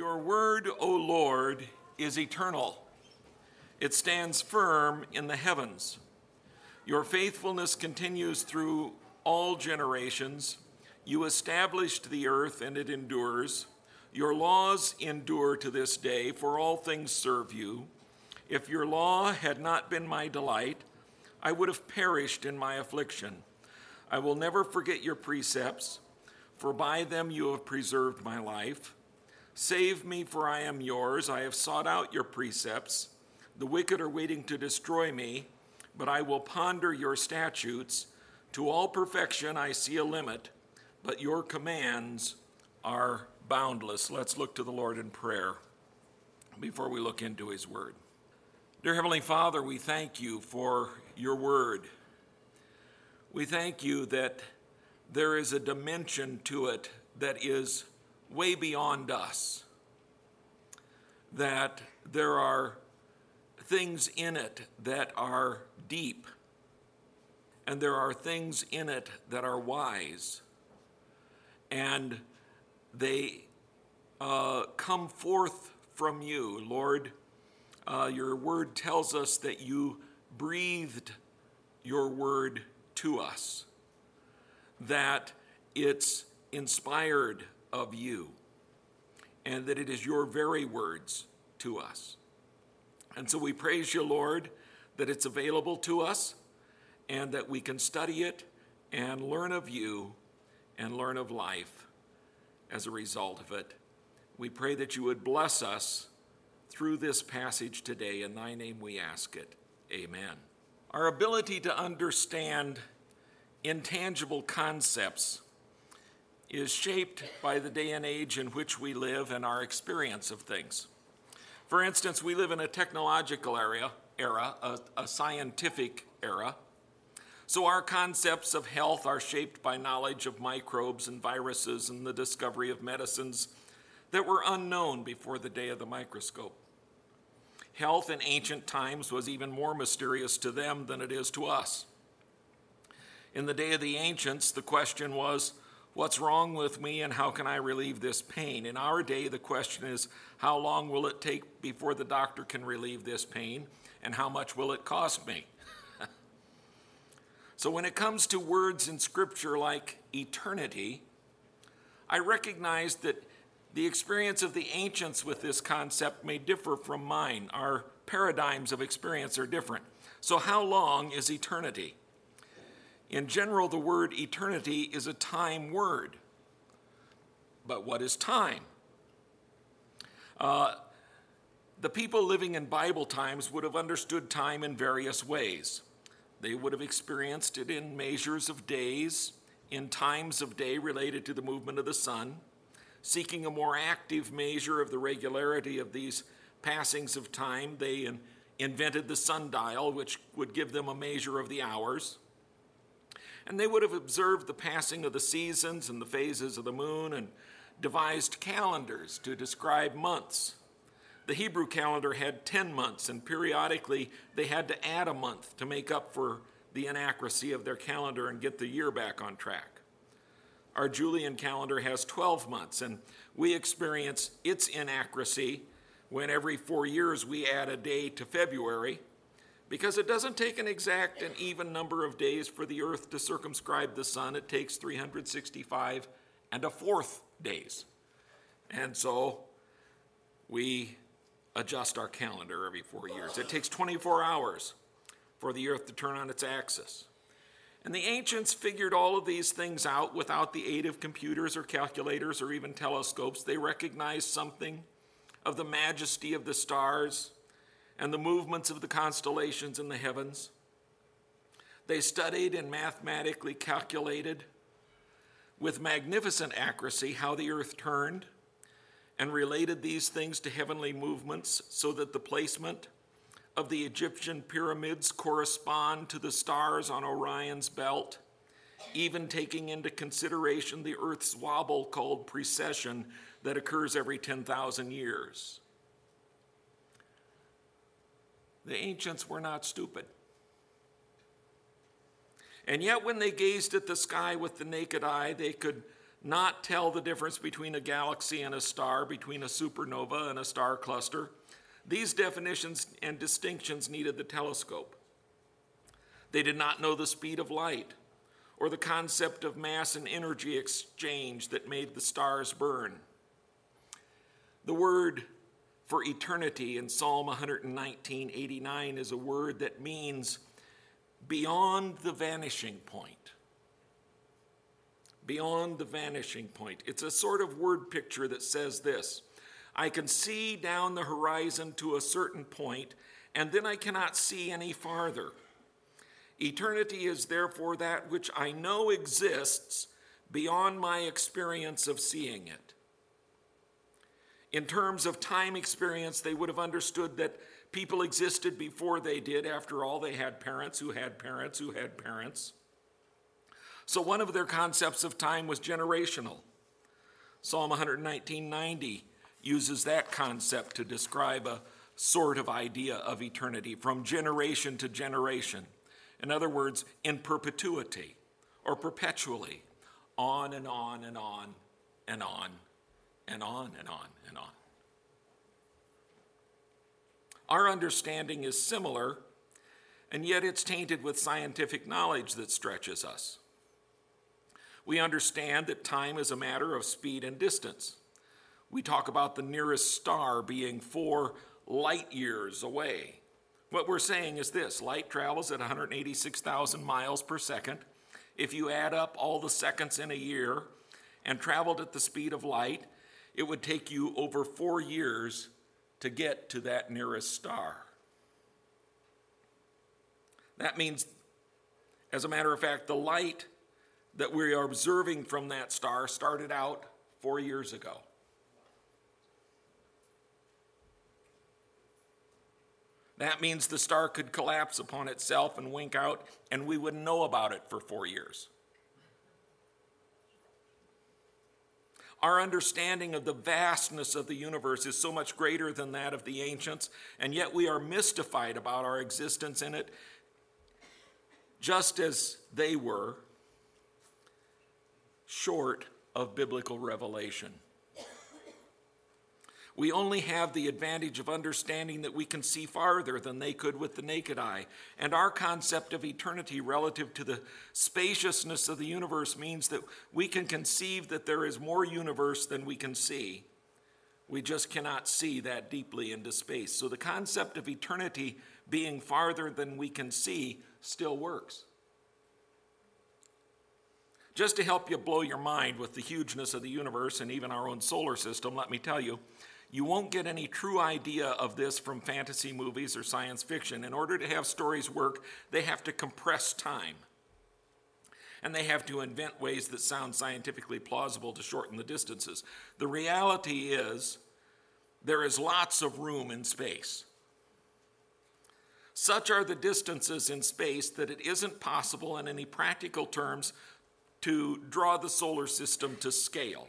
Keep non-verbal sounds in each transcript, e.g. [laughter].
Your word, O Lord, is eternal. It stands firm in the heavens. Your faithfulness continues through all generations. You established the earth and it endures. Your laws endure to this day, for all things serve you. If your law had not been my delight, I would have perished in my affliction. I will never forget your precepts, for by them you have preserved my life. Save me, for I am yours. I have sought out your precepts. The wicked are waiting to destroy me, but I will ponder your statutes. To all perfection I see a limit, but your commands are boundless. Let's look to the Lord in prayer before we look into his word. Dear Heavenly Father, we thank you for your word. We thank you that there is a dimension to it that is way beyond us, that there are things in it that are deep, and there are things in it that are wise, and they uh, come forth from you. Lord, uh, your word tells us that you breathed your word to us, that it's inspired of you, and that it is your very words to us. And so we praise you, Lord, that it's available to us and that we can study it and learn of you and learn of life as a result of it. We pray that you would bless us through this passage today. In thy name we ask it. Amen. Our ability to understand intangible concepts is shaped by the day and age in which we live and our experience of things. For instance, we live in a technological area, era, a, a scientific era. So our concepts of health are shaped by knowledge of microbes and viruses and the discovery of medicines that were unknown before the day of the microscope. Health in ancient times was even more mysterious to them than it is to us. In the day of the ancients, the question was, What's wrong with me and how can I relieve this pain? In our day, the question is how long will it take before the doctor can relieve this pain and how much will it cost me? [laughs] so, when it comes to words in Scripture like eternity, I recognize that the experience of the ancients with this concept may differ from mine. Our paradigms of experience are different. So, how long is eternity? In general, the word eternity is a time word. But what is time? Uh, the people living in Bible times would have understood time in various ways. They would have experienced it in measures of days, in times of day related to the movement of the sun, seeking a more active measure of the regularity of these passings of time. They invented the sundial, which would give them a measure of the hours and they would have observed the passing of the seasons and the phases of the moon and devised calendars to describe months. The Hebrew calendar had 10 months, and periodically they had to add a month to make up for the inaccuracy of their calendar and get the year back on track. Our Julian calendar has 12 months, and we experience its inaccuracy when every four years we add a day to February because it doesn't take an exact and even number of days for the earth to circumscribe the sun. It takes 365 and a fourth days. And so we adjust our calendar every four years. It takes 24 hours for the earth to turn on its axis. And the ancients figured all of these things out without the aid of computers or calculators or even telescopes. They recognized something of the majesty of the stars and the movements of the constellations in the heavens. They studied and mathematically calculated with magnificent accuracy how the earth turned and related these things to heavenly movements so that the placement of the Egyptian pyramids correspond to the stars on Orion's belt, even taking into consideration the earth's wobble called precession that occurs every 10,000 years. The ancients were not stupid. And yet, when they gazed at the sky with the naked eye, they could not tell the difference between a galaxy and a star, between a supernova and a star cluster. These definitions and distinctions needed the telescope. They did not know the speed of light or the concept of mass and energy exchange that made the stars burn. The word for eternity in Psalm 119:89 is a word that means beyond the vanishing point. Beyond the vanishing point. It's a sort of word picture that says this I can see down the horizon to a certain point, and then I cannot see any farther. Eternity is therefore that which I know exists beyond my experience of seeing it. In terms of time experience, they would have understood that people existed before they did. After all, they had parents who had parents who had parents. So one of their concepts of time was generational. Psalm 119:90 uses that concept to describe a sort of idea of eternity from generation to generation. In other words, in perpetuity or perpetually, on and on and on and on and on and on and on. Our understanding is similar, and yet it's tainted with scientific knowledge that stretches us. We understand that time is a matter of speed and distance. We talk about the nearest star being four light years away. What we're saying is this light travels at 186,000 miles per second. If you add up all the seconds in a year and traveled at the speed of light, it would take you over four years to get to that nearest star. That means, as a matter of fact, the light that we are observing from that star started out four years ago. That means the star could collapse upon itself and wink out, and we wouldn't know about it for four years. Our understanding of the vastness of the universe is so much greater than that of the ancients, and yet we are mystified about our existence in it, just as they were, short of biblical revelation. We only have the advantage of understanding that we can see farther than they could with the naked eye. And our concept of eternity relative to the spaciousness of the universe means that we can conceive that there is more universe than we can see. We just cannot see that deeply into space. So the concept of eternity being farther than we can see still works. Just to help you blow your mind with the hugeness of the universe and even our own solar system, let me tell you you won't get any true idea of this from fantasy movies or science fiction. In order to have stories work, they have to compress time. And they have to invent ways that sound scientifically plausible to shorten the distances. The reality is, there is lots of room in space. Such are the distances in space that it isn't possible in any practical terms to draw the solar system to scale.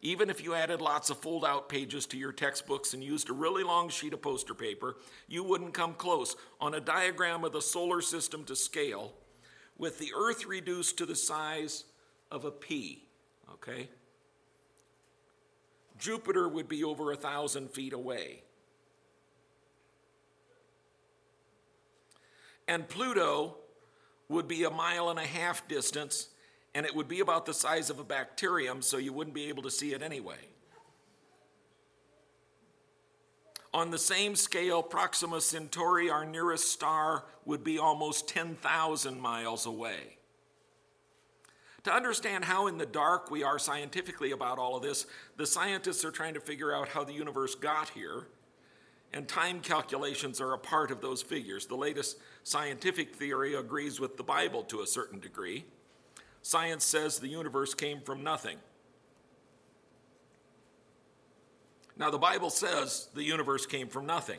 Even if you added lots of fold out pages to your textbooks and used a really long sheet of poster paper, you wouldn't come close on a diagram of the solar system to scale with the Earth reduced to the size of a pea, okay? Jupiter would be over a thousand feet away. And Pluto would be a mile and a half distance and it would be about the size of a bacterium, so you wouldn't be able to see it anyway. On the same scale, Proxima Centauri, our nearest star, would be almost 10,000 miles away. To understand how in the dark we are scientifically about all of this, the scientists are trying to figure out how the universe got here, and time calculations are a part of those figures. The latest scientific theory agrees with the Bible to a certain degree. Science says the universe came from nothing. Now, the Bible says the universe came from nothing.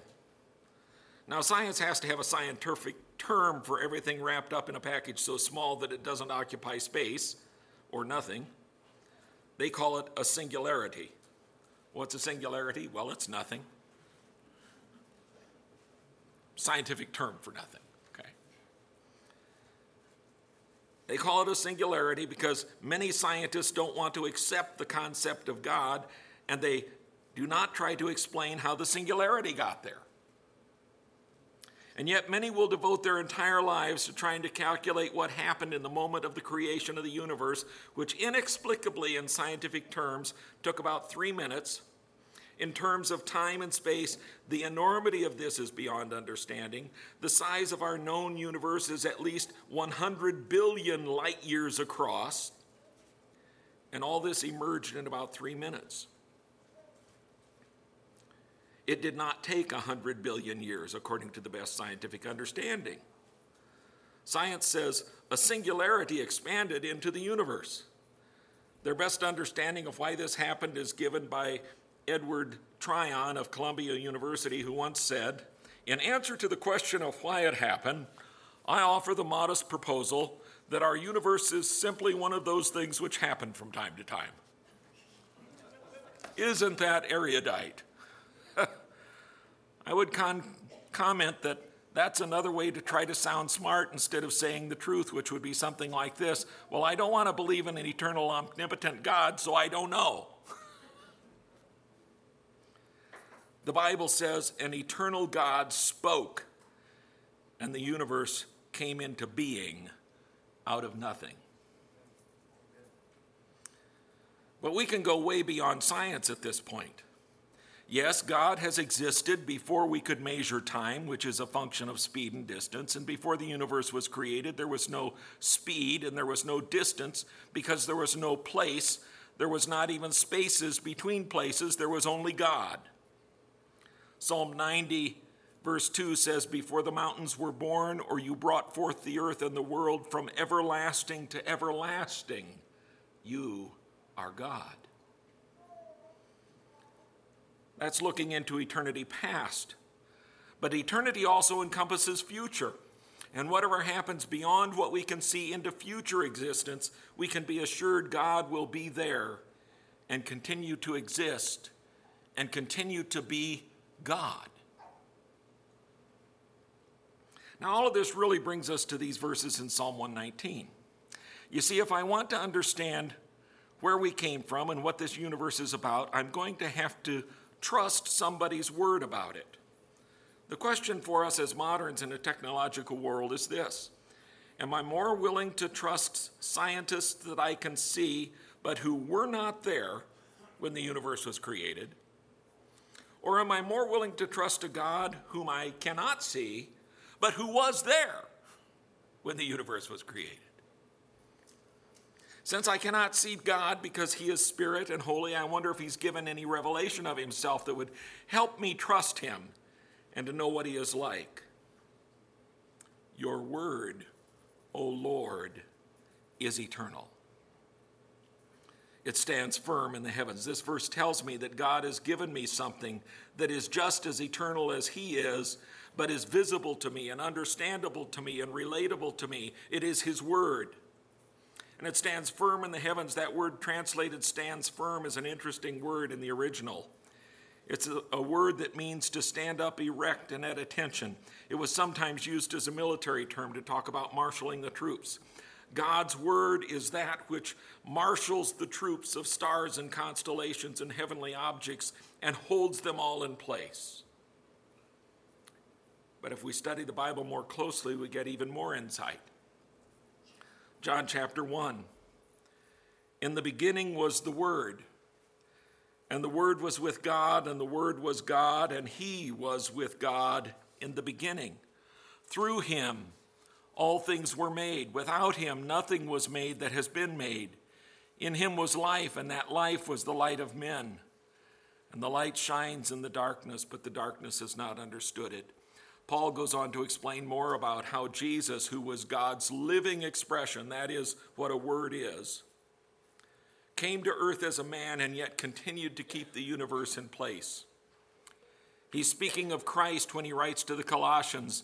Now, science has to have a scientific term for everything wrapped up in a package so small that it doesn't occupy space or nothing. They call it a singularity. What's a singularity? Well, it's nothing. Scientific term for nothing. They call it a singularity because many scientists don't want to accept the concept of God and they do not try to explain how the singularity got there. And yet, many will devote their entire lives to trying to calculate what happened in the moment of the creation of the universe, which inexplicably, in scientific terms, took about three minutes. In terms of time and space, the enormity of this is beyond understanding. The size of our known universe is at least 100 billion light years across. And all this emerged in about three minutes. It did not take 100 billion years, according to the best scientific understanding. Science says a singularity expanded into the universe. Their best understanding of why this happened is given by Edward Tryon of Columbia University, who once said, In answer to the question of why it happened, I offer the modest proposal that our universe is simply one of those things which happen from time to time. Isn't that erudite? [laughs] I would con- comment that that's another way to try to sound smart instead of saying the truth, which would be something like this Well, I don't want to believe in an eternal, omnipotent God, so I don't know. The Bible says an eternal God spoke, and the universe came into being out of nothing. But we can go way beyond science at this point. Yes, God has existed before we could measure time, which is a function of speed and distance. And before the universe was created, there was no speed and there was no distance because there was no place. There was not even spaces between places. There was only God. Psalm 90, verse 2 says, Before the mountains were born, or you brought forth the earth and the world from everlasting to everlasting, you are God. That's looking into eternity past. But eternity also encompasses future. And whatever happens beyond what we can see into future existence, we can be assured God will be there and continue to exist and continue to be God. Now, all of this really brings us to these verses in Psalm 119. You see, if I want to understand where we came from and what this universe is about, I'm going to have to trust somebody's word about it. The question for us as moderns in a technological world is this Am I more willing to trust scientists that I can see but who were not there when the universe was created? Or am I more willing to trust a God whom I cannot see but who was there when the universe was created? Since I cannot see God because he is spirit and holy, I wonder if he's given any revelation of himself that would help me trust him and to know what he is like. Your word, O Lord, is eternal. It stands firm in the heavens. This verse tells me that God has given me something that is just as eternal as He is, but is visible to me and understandable to me and relatable to me. It is His Word and it stands firm in the heavens. That word translated stands firm is an interesting word in the original. It's a, a, word that means to stand up erect and at attention. It was sometimes used as a military term to talk about marshaling the troops. God's word is that which marshals the troops of stars and constellations and heavenly objects and holds them all in place. But if we study the Bible more closely, we get even more insight. John chapter 1. In the beginning was the Word, and the Word was with God, and the Word was God, and He was with God in the beginning. Through Him, all things were made. Without Him, nothing was made that has been made. In Him was life, and that life was the light of men. And the light shines in the darkness, but the darkness has not understood it. Paul goes on to explain more about how Jesus, who was God's living expression, that is what a word is, came to earth as a man and yet continued to keep the universe in place. He's speaking of Christ when he writes to the Colossians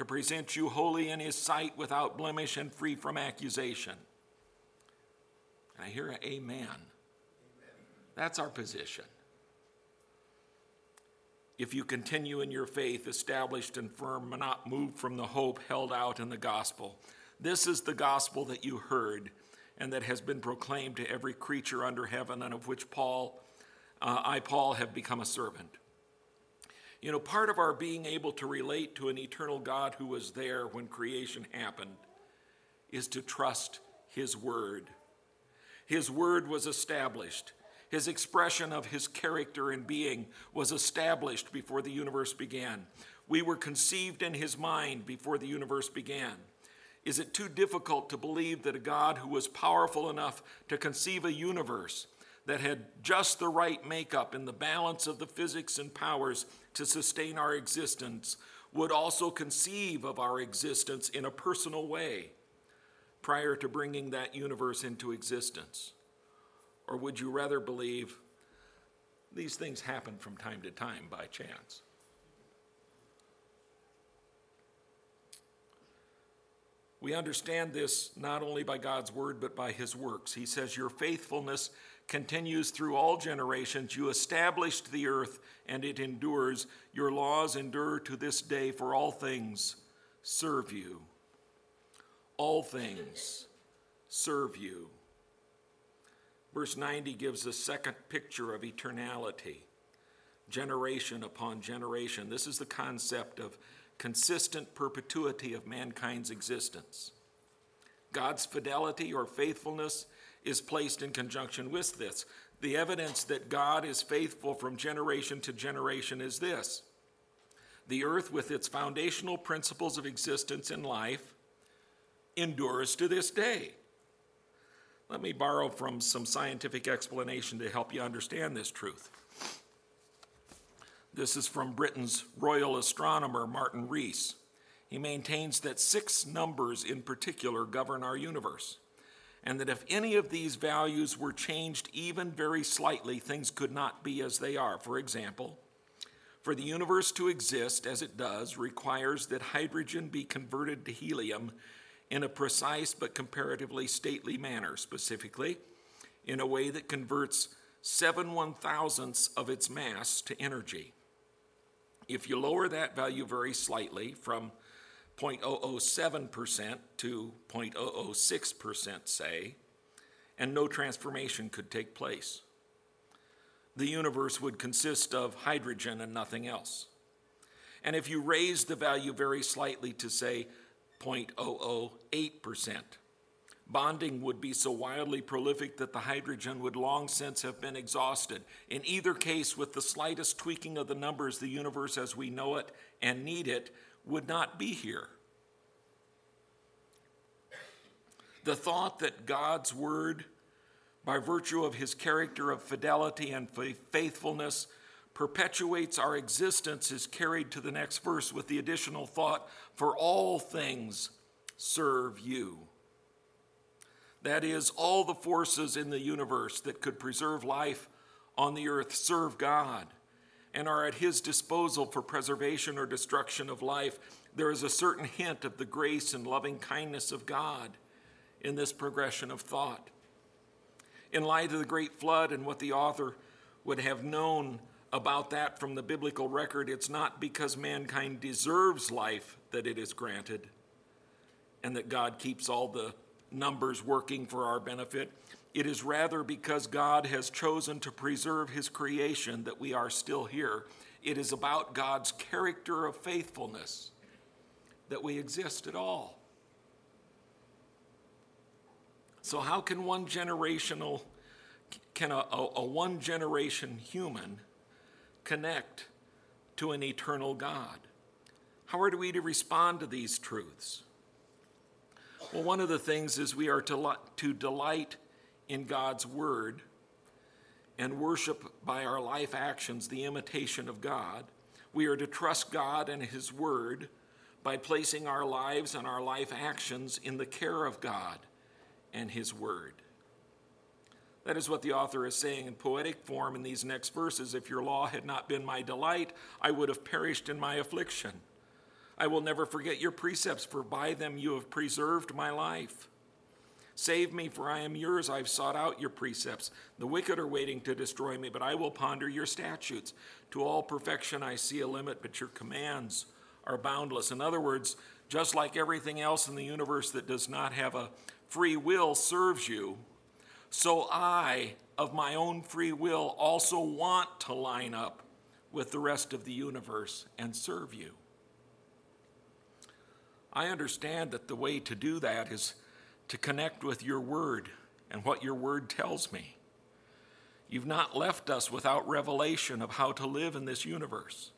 to present you holy in his sight without blemish and free from accusation. And I hear an amen. amen. That's our position. If you continue in your faith, established and firm, not moved from the hope held out in the gospel, this is the gospel that you heard and that has been proclaimed to every creature under heaven, and of which Paul, uh, I, Paul, have become a servant. You know, part of our being able to relate to an eternal God who was there when creation happened is to trust His Word. His Word was established. His expression of His character and being was established before the universe began. We were conceived in His mind before the universe began. Is it too difficult to believe that a God who was powerful enough to conceive a universe that had just the right makeup in the balance of the physics and powers to sustain our existence would also conceive of our existence in a personal way prior to bringing that universe into existence? Or would you rather believe these things happen from time to time by chance? We understand this not only by God's word, but by his works. He says, Your faithfulness continues through all generations. You established the earth, and it endures. Your laws endure to this day, for all things serve you. All things serve you. Verse 90 gives a second picture of eternality, generation upon generation. This is the concept of consistent perpetuity of mankind's existence. God's fidelity or faithfulness is placed in conjunction with this. The evidence that God is faithful from generation to generation is this the earth, with its foundational principles of existence and life, endures to this day. Let me borrow from some scientific explanation to help you understand this truth. This is from Britain's royal astronomer Martin Rees. He maintains that six numbers in particular govern our universe, and that if any of these values were changed even very slightly, things could not be as they are. For example, for the universe to exist as it does requires that hydrogen be converted to helium in a precise but comparatively stately manner, specifically, in a way that converts seven one thousandths of its mass to energy. If you lower that value very slightly from 0.007% to 0.006%, say, and no transformation could take place, the universe would consist of hydrogen and nothing else. And if you raise the value very slightly to, say, 0.008%, Bonding would be so wildly prolific that the hydrogen would long since have been exhausted. In either case, with the slightest tweaking of the numbers, the universe as we know it and need it would not be here. The thought that God's word, by virtue of his character of fidelity and faithfulness, perpetuates our existence is carried to the next verse with the additional thought for all things serve you. That is, all the forces in the universe that could preserve life on the earth serve God and are at His disposal for preservation or destruction of life. There is a certain hint of the grace and loving kindness of God in this progression of thought. In light of the great flood and what the author would have known about that from the biblical record, it's not because mankind deserves life that it is granted and that God keeps all the numbers working for our benefit. It is rather because God has chosen to preserve his creation that we are still here. It is about God's character of faithfulness that we exist at all. So, how can one generational can a, a, a one generation human connect to an eternal God? How are we to respond to these truths? Well, one of the things is we are to, to delight in God's Word and worship by our life actions the imitation of God. We are to trust God and His Word by placing our lives and our life actions in the care of God and His Word. That is what the author is saying in poetic form in these next verses. If your law had not been my delight, I would have perished in my affliction. I will never forget your precepts, for by them you have preserved my life. Save me, for I am yours. I've sought out your precepts. The wicked are waiting to destroy me, but I will ponder your statutes. To all perfection I see a limit, but your commands are boundless. In other words, just like everything else in the universe that does not have a free will serves you, so I, of my own free will, also want to line up with the rest of the universe and serve you. I understand that the way to do that is to connect with your word and what your word tells me. You've not left us without revelation of how to live in this universe.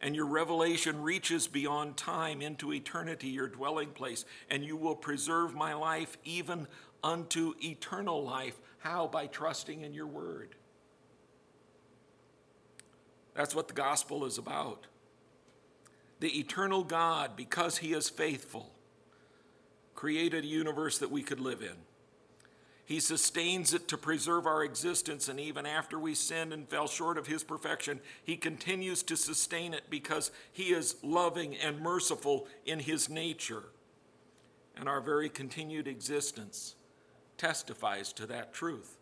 And your revelation reaches beyond time into eternity, your dwelling place, and you will preserve my life even unto eternal life. How? By trusting in your word. That's what the gospel is about the eternal God, because he is faithful, created a universe that we could live in. He sustains it to preserve our existence, and even after we sinned and fell short of His perfection, He continues to sustain it because He is loving and merciful in His nature. And our very continued existence testifies to that truth.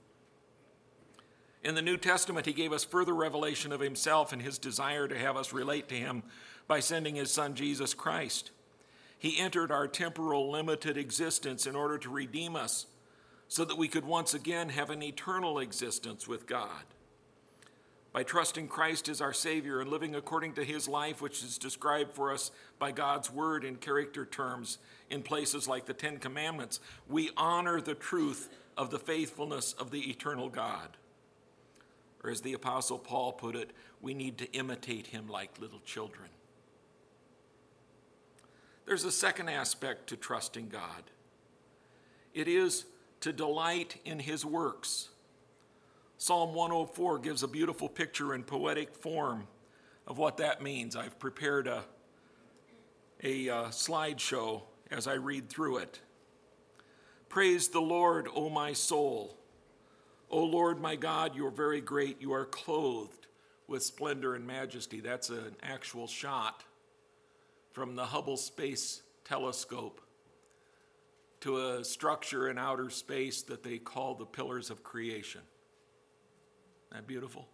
In the New Testament, He gave us further revelation of Himself and His desire to have us relate to Him by sending his son Jesus Christ. He entered our temporal, limited existence in order to redeem us so that we could once again have an eternal existence with God. By trusting Christ as our Savior and living according to His life, which is described for us by God's Word in character terms in places like the Ten Commandments, we honor the truth of the faithfulness of the eternal God. Or as the Apostle Paul put it, we need to imitate Him like little children. There's a second aspect to trusting God it is to delight in His works. Psalm 104 gives a beautiful picture in poetic form of what that means. I've prepared a, a uh, slideshow as I read through it. Praise the Lord, O my soul. O Lord my God, you are very great. You are clothed with splendor and majesty. That's an actual shot from the Hubble Space Telescope to a structure in outer space that they call the Pillars of Creation. Isn't that beautiful?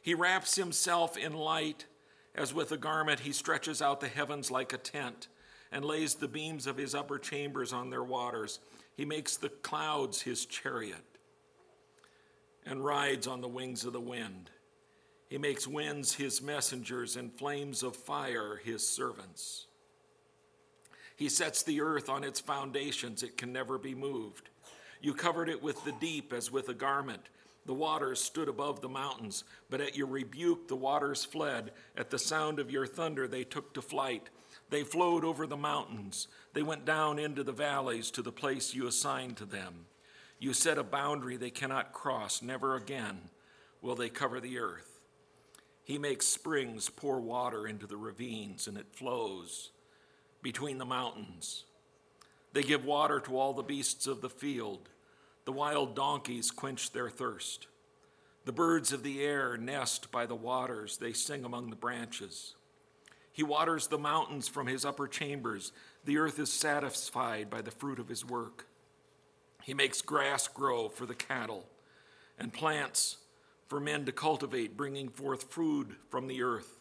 He wraps himself in light as with a garment he stretches out the heavens like a tent and lays the beams of his upper chambers on their waters. He makes the clouds his chariot and rides on the wings of the wind. He makes winds his messengers and flames of fire his servants. He sets the earth on its foundations, it can never be moved. You covered it with the deep as with a garment. The waters stood above the mountains, but at your rebuke the waters fled. At the sound of your thunder they took to flight. They flowed over the mountains. They went down into the valleys to the place you assigned to them. You set a boundary they cannot cross. Never again will they cover the earth. He makes springs pour water into the ravines, and it flows between the mountains. They give water to all the beasts of the field. The wild donkeys quench their thirst. The birds of the air nest by the waters, they sing among the branches. He waters the mountains from his upper chambers. The earth is satisfied by the fruit of his work. He makes grass grow for the cattle and plants for men to cultivate, bringing forth food from the earth,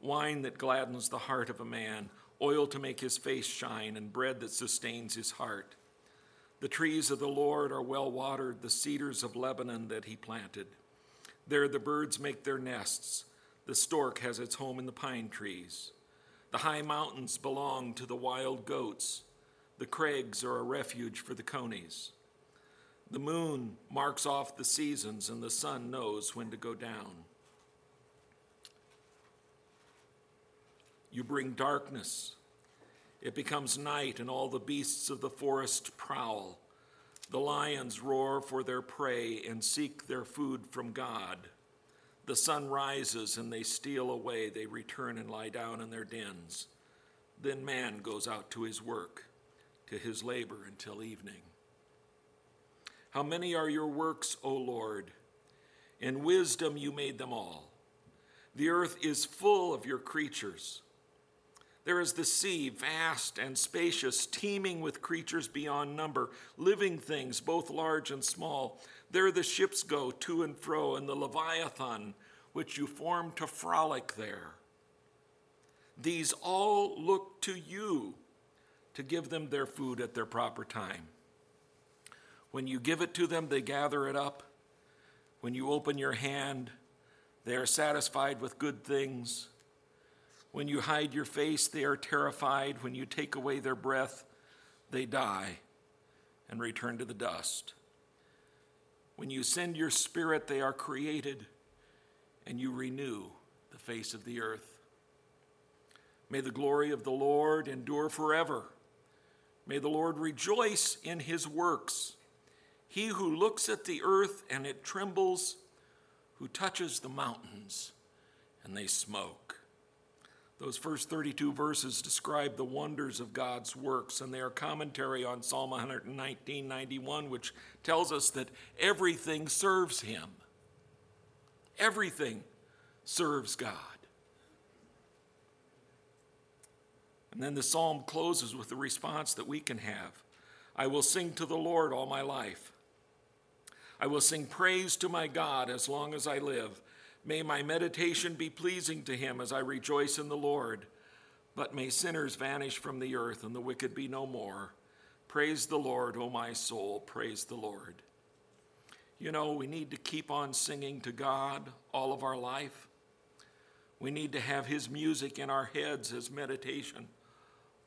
wine that gladdens the heart of a man, oil to make his face shine, and bread that sustains his heart. The trees of the Lord are well watered, the cedars of Lebanon that he planted. There the birds make their nests. The stork has its home in the pine trees. The high mountains belong to the wild goats. The crags are a refuge for the conies. The moon marks off the seasons, and the sun knows when to go down. You bring darkness. It becomes night, and all the beasts of the forest prowl. The lions roar for their prey and seek their food from God. The sun rises, and they steal away. They return and lie down in their dens. Then man goes out to his work, to his labor until evening. How many are your works, O Lord? In wisdom you made them all. The earth is full of your creatures. There is the sea, vast and spacious, teeming with creatures beyond number, living things, both large and small. There the ships go to and fro, and the Leviathan, which you formed to frolic there. These all look to you to give them their food at their proper time. When you give it to them, they gather it up. When you open your hand, they are satisfied with good things. When you hide your face, they are terrified. When you take away their breath, they die and return to the dust. When you send your spirit, they are created and you renew the face of the earth. May the glory of the Lord endure forever. May the Lord rejoice in his works. He who looks at the earth and it trembles, who touches the mountains and they smoke. Those first 32 verses describe the wonders of God's works, and they are commentary on Psalm 119 91, which tells us that everything serves Him. Everything serves God. And then the psalm closes with the response that we can have I will sing to the Lord all my life. I will sing praise to my God as long as I live. May my meditation be pleasing to him as I rejoice in the Lord. But may sinners vanish from the earth and the wicked be no more. Praise the Lord, O my soul, praise the Lord. You know, we need to keep on singing to God all of our life. We need to have His music in our heads as meditation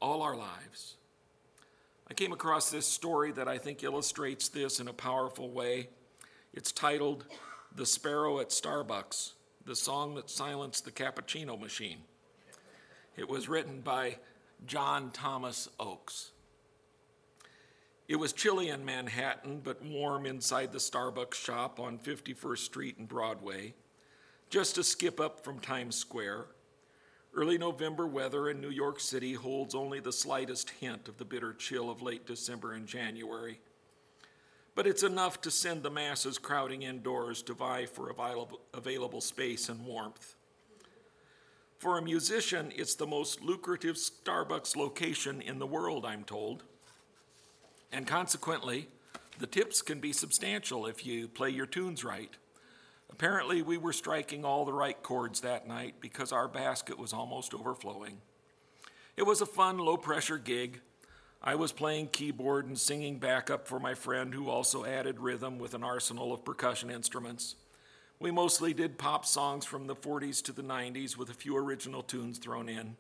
all our lives. I came across this story that I think illustrates this in a powerful way. It's titled The Sparrow at Starbucks, the song that silenced the cappuccino machine. It was written by John Thomas Oakes. It was chilly in Manhattan, but warm inside the Starbucks shop on 51st Street and Broadway, just a skip up from Times Square. Early November weather in New York City holds only the slightest hint of the bitter chill of late December and January but it's enough to send the masses crowding indoors to vie for available, space and warmth. For a musician, it's the most lucrative Starbucks location in the world, I'm told. And consequently, the tips can be substantial if you play your tunes right. Apparently, we were striking all the right chords that night because our basket was almost overflowing. It was a fun, low pressure gig, I was playing keyboard and singing backup for my friend who also added rhythm with an arsenal of percussion instruments. We mostly did pop songs from the 40s to the 90s with a few original tunes thrown in.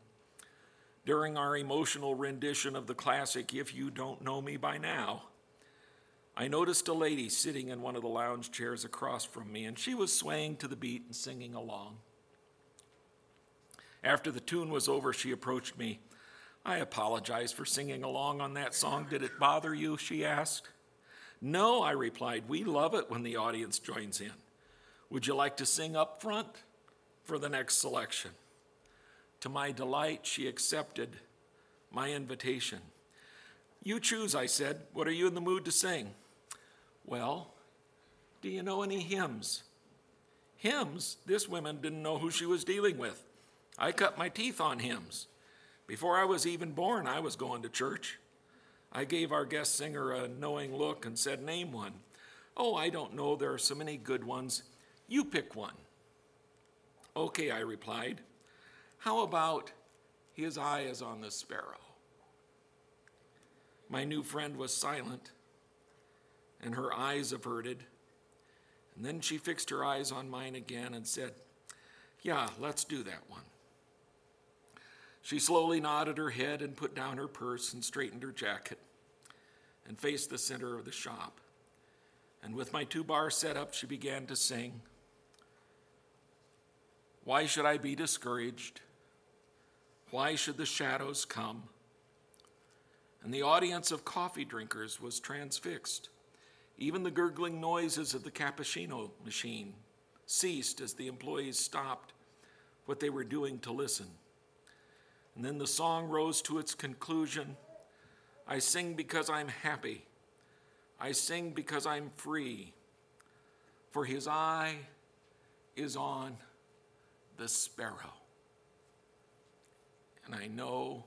During our emotional rendition of the classic If You Don't Know Me By Now, I noticed a lady sitting in one of the lounge chairs across from me, and she was swaying to the beat and singing along. After the tune was over, she approached me. I apologize for singing along on that song. Did it bother you? She asked. No, I replied. We love it when the audience joins in. Would you like to sing up front for the next selection? To my delight, she accepted my invitation. You choose, I said. What are you in the mood to sing? Well, do you know any hymns? Hymns? This woman didn't know who she was dealing with. I cut my teeth on hymns. Before I was even born, I was going to church. I gave our guest singer a knowing look and said, Name one. Oh, I don't know. There are so many good ones. You pick one. Okay, I replied. How about His eye is on the sparrow? My new friend was silent, and her eyes averted. And then she fixed her eyes on mine again and said, Yeah, let's do that one. She slowly nodded her head and put down her purse and straightened her jacket and faced the center of the shop. And with my two bar set up, she began to sing. Why should I be discouraged? Why should the shadows come? And the audience of coffee drinkers was transfixed. Even the gurgling noises of the cappuccino machine ceased as the employees stopped what they were doing to listen. And then the song rose to its conclusion I sing because I'm happy. I sing because I'm free. For his eye is on the sparrow. And I know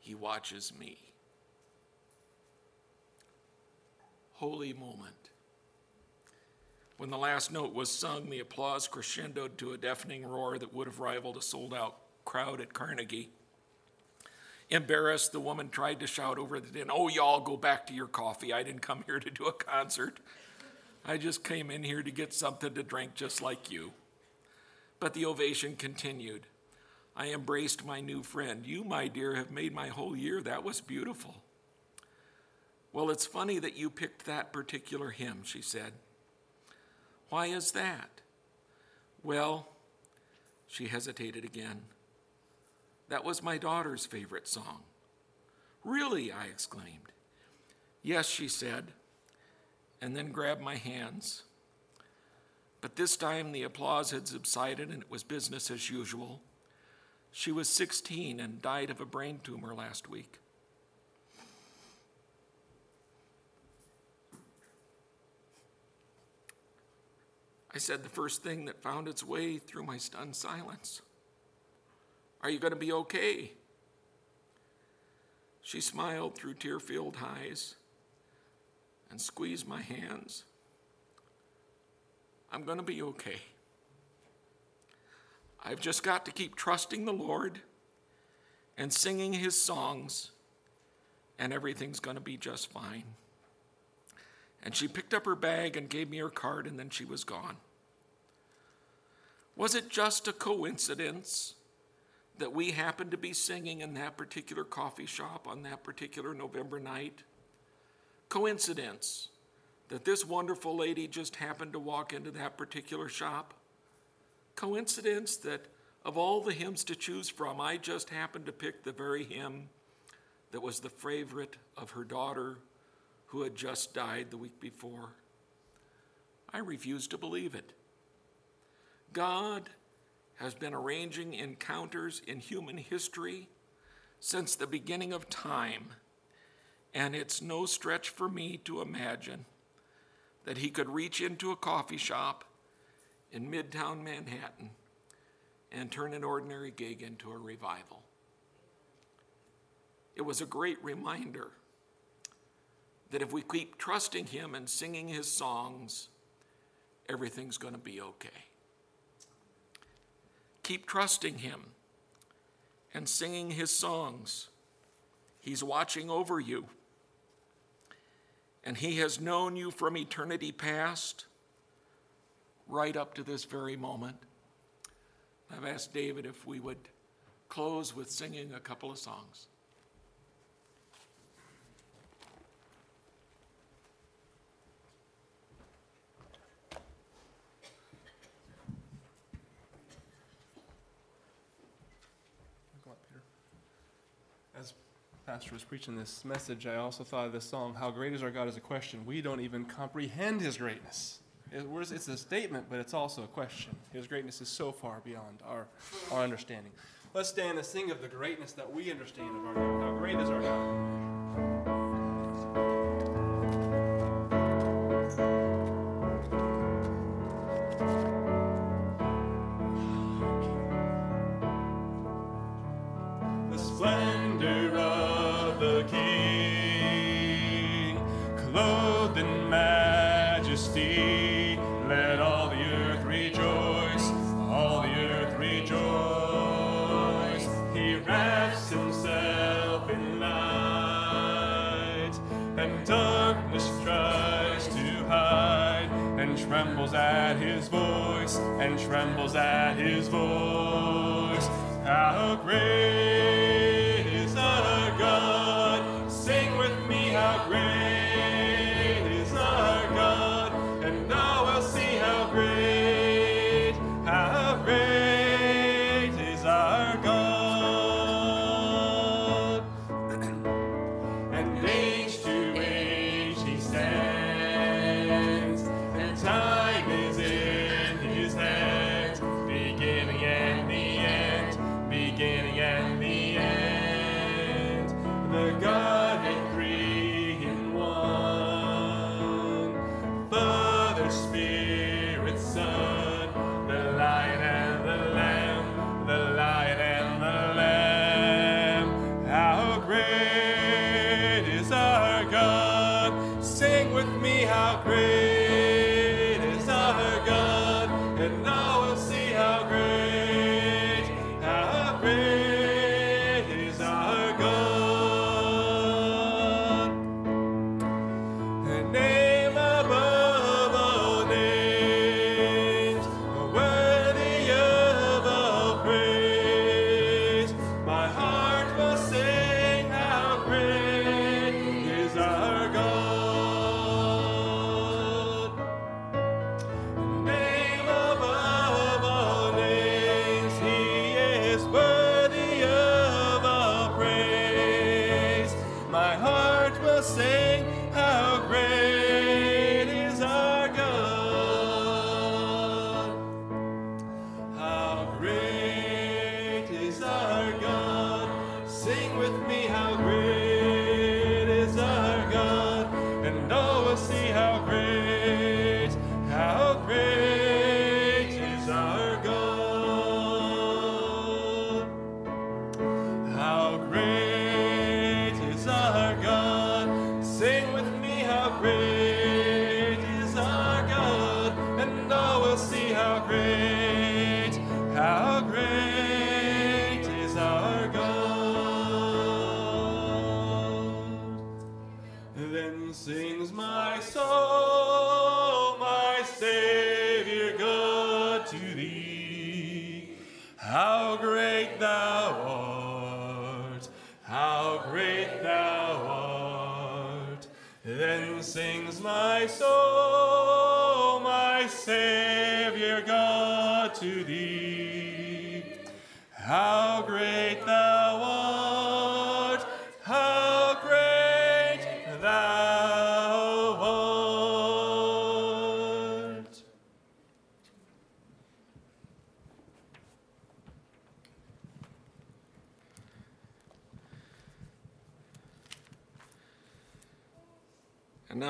he watches me. Holy moment. When the last note was sung, the applause crescendoed to a deafening roar that would have rivaled a sold out crowd at Carnegie. Embarrassed, the woman tried to shout over the din, Oh, y'all go back to your coffee. I didn't come [laughs] here to do a concert. I just came in here to get something to drink just like you. But the ovation continued. I embraced my new friend. You, my dear, have made my whole year. That was beautiful. Well, it's funny that you picked that particular hymn, she said. Why is that? Well, she hesitated again. That was my daughter's favorite song. Really? I exclaimed. Yes, she said, and then grabbed my hands. But this time the applause had subsided and it was business as usual. She was 16 and died of a brain tumor last week. I said the first thing that found its way through my stunned silence. Are you going to be okay? She smiled through tear filled eyes and squeezed my hands. I'm going to be okay. I've just got to keep trusting the Lord and singing his songs, and everything's going to be just fine. And she picked up her bag and gave me her card, and then she was gone. Was it just a coincidence that we happened to be singing in that particular coffee shop on that particular November night? Coincidence that this wonderful lady just happened to walk into that particular shop? Coincidence that of all the hymns to choose from, I just happened to pick the very hymn that was the favorite of her daughter who had just died the week before? I refuse to believe it. God has been arranging encounters in human history since the beginning of time, and it's no stretch for me to imagine that he could reach into a coffee shop in midtown Manhattan and turn an ordinary gig into a revival. It was a great reminder that if we keep trusting him and singing his songs, everything's going to be okay. Keep trusting Him and singing His songs. He's watching over you. And He has known you from eternity past right up to this very moment. I've asked David if we would close with singing a couple of songs. Pastor was preaching this message, I also thought of this song, How Great is Our God, is a question. We don't even comprehend His greatness. It's a statement, but it's also a question. His greatness is so far beyond our, our understanding. Let's stand and sing of the greatness that we understand of our God. How great is our God? Trembles at his voice and trembles at his voice. How great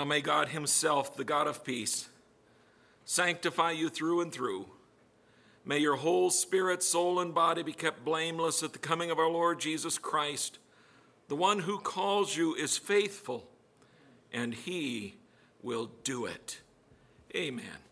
may God Himself, the God of peace, sanctify you through and through. May your whole spirit, soul, and body be kept blameless at the coming of our Lord Jesus Christ. The one who calls you is faithful, and He will do it. Amen.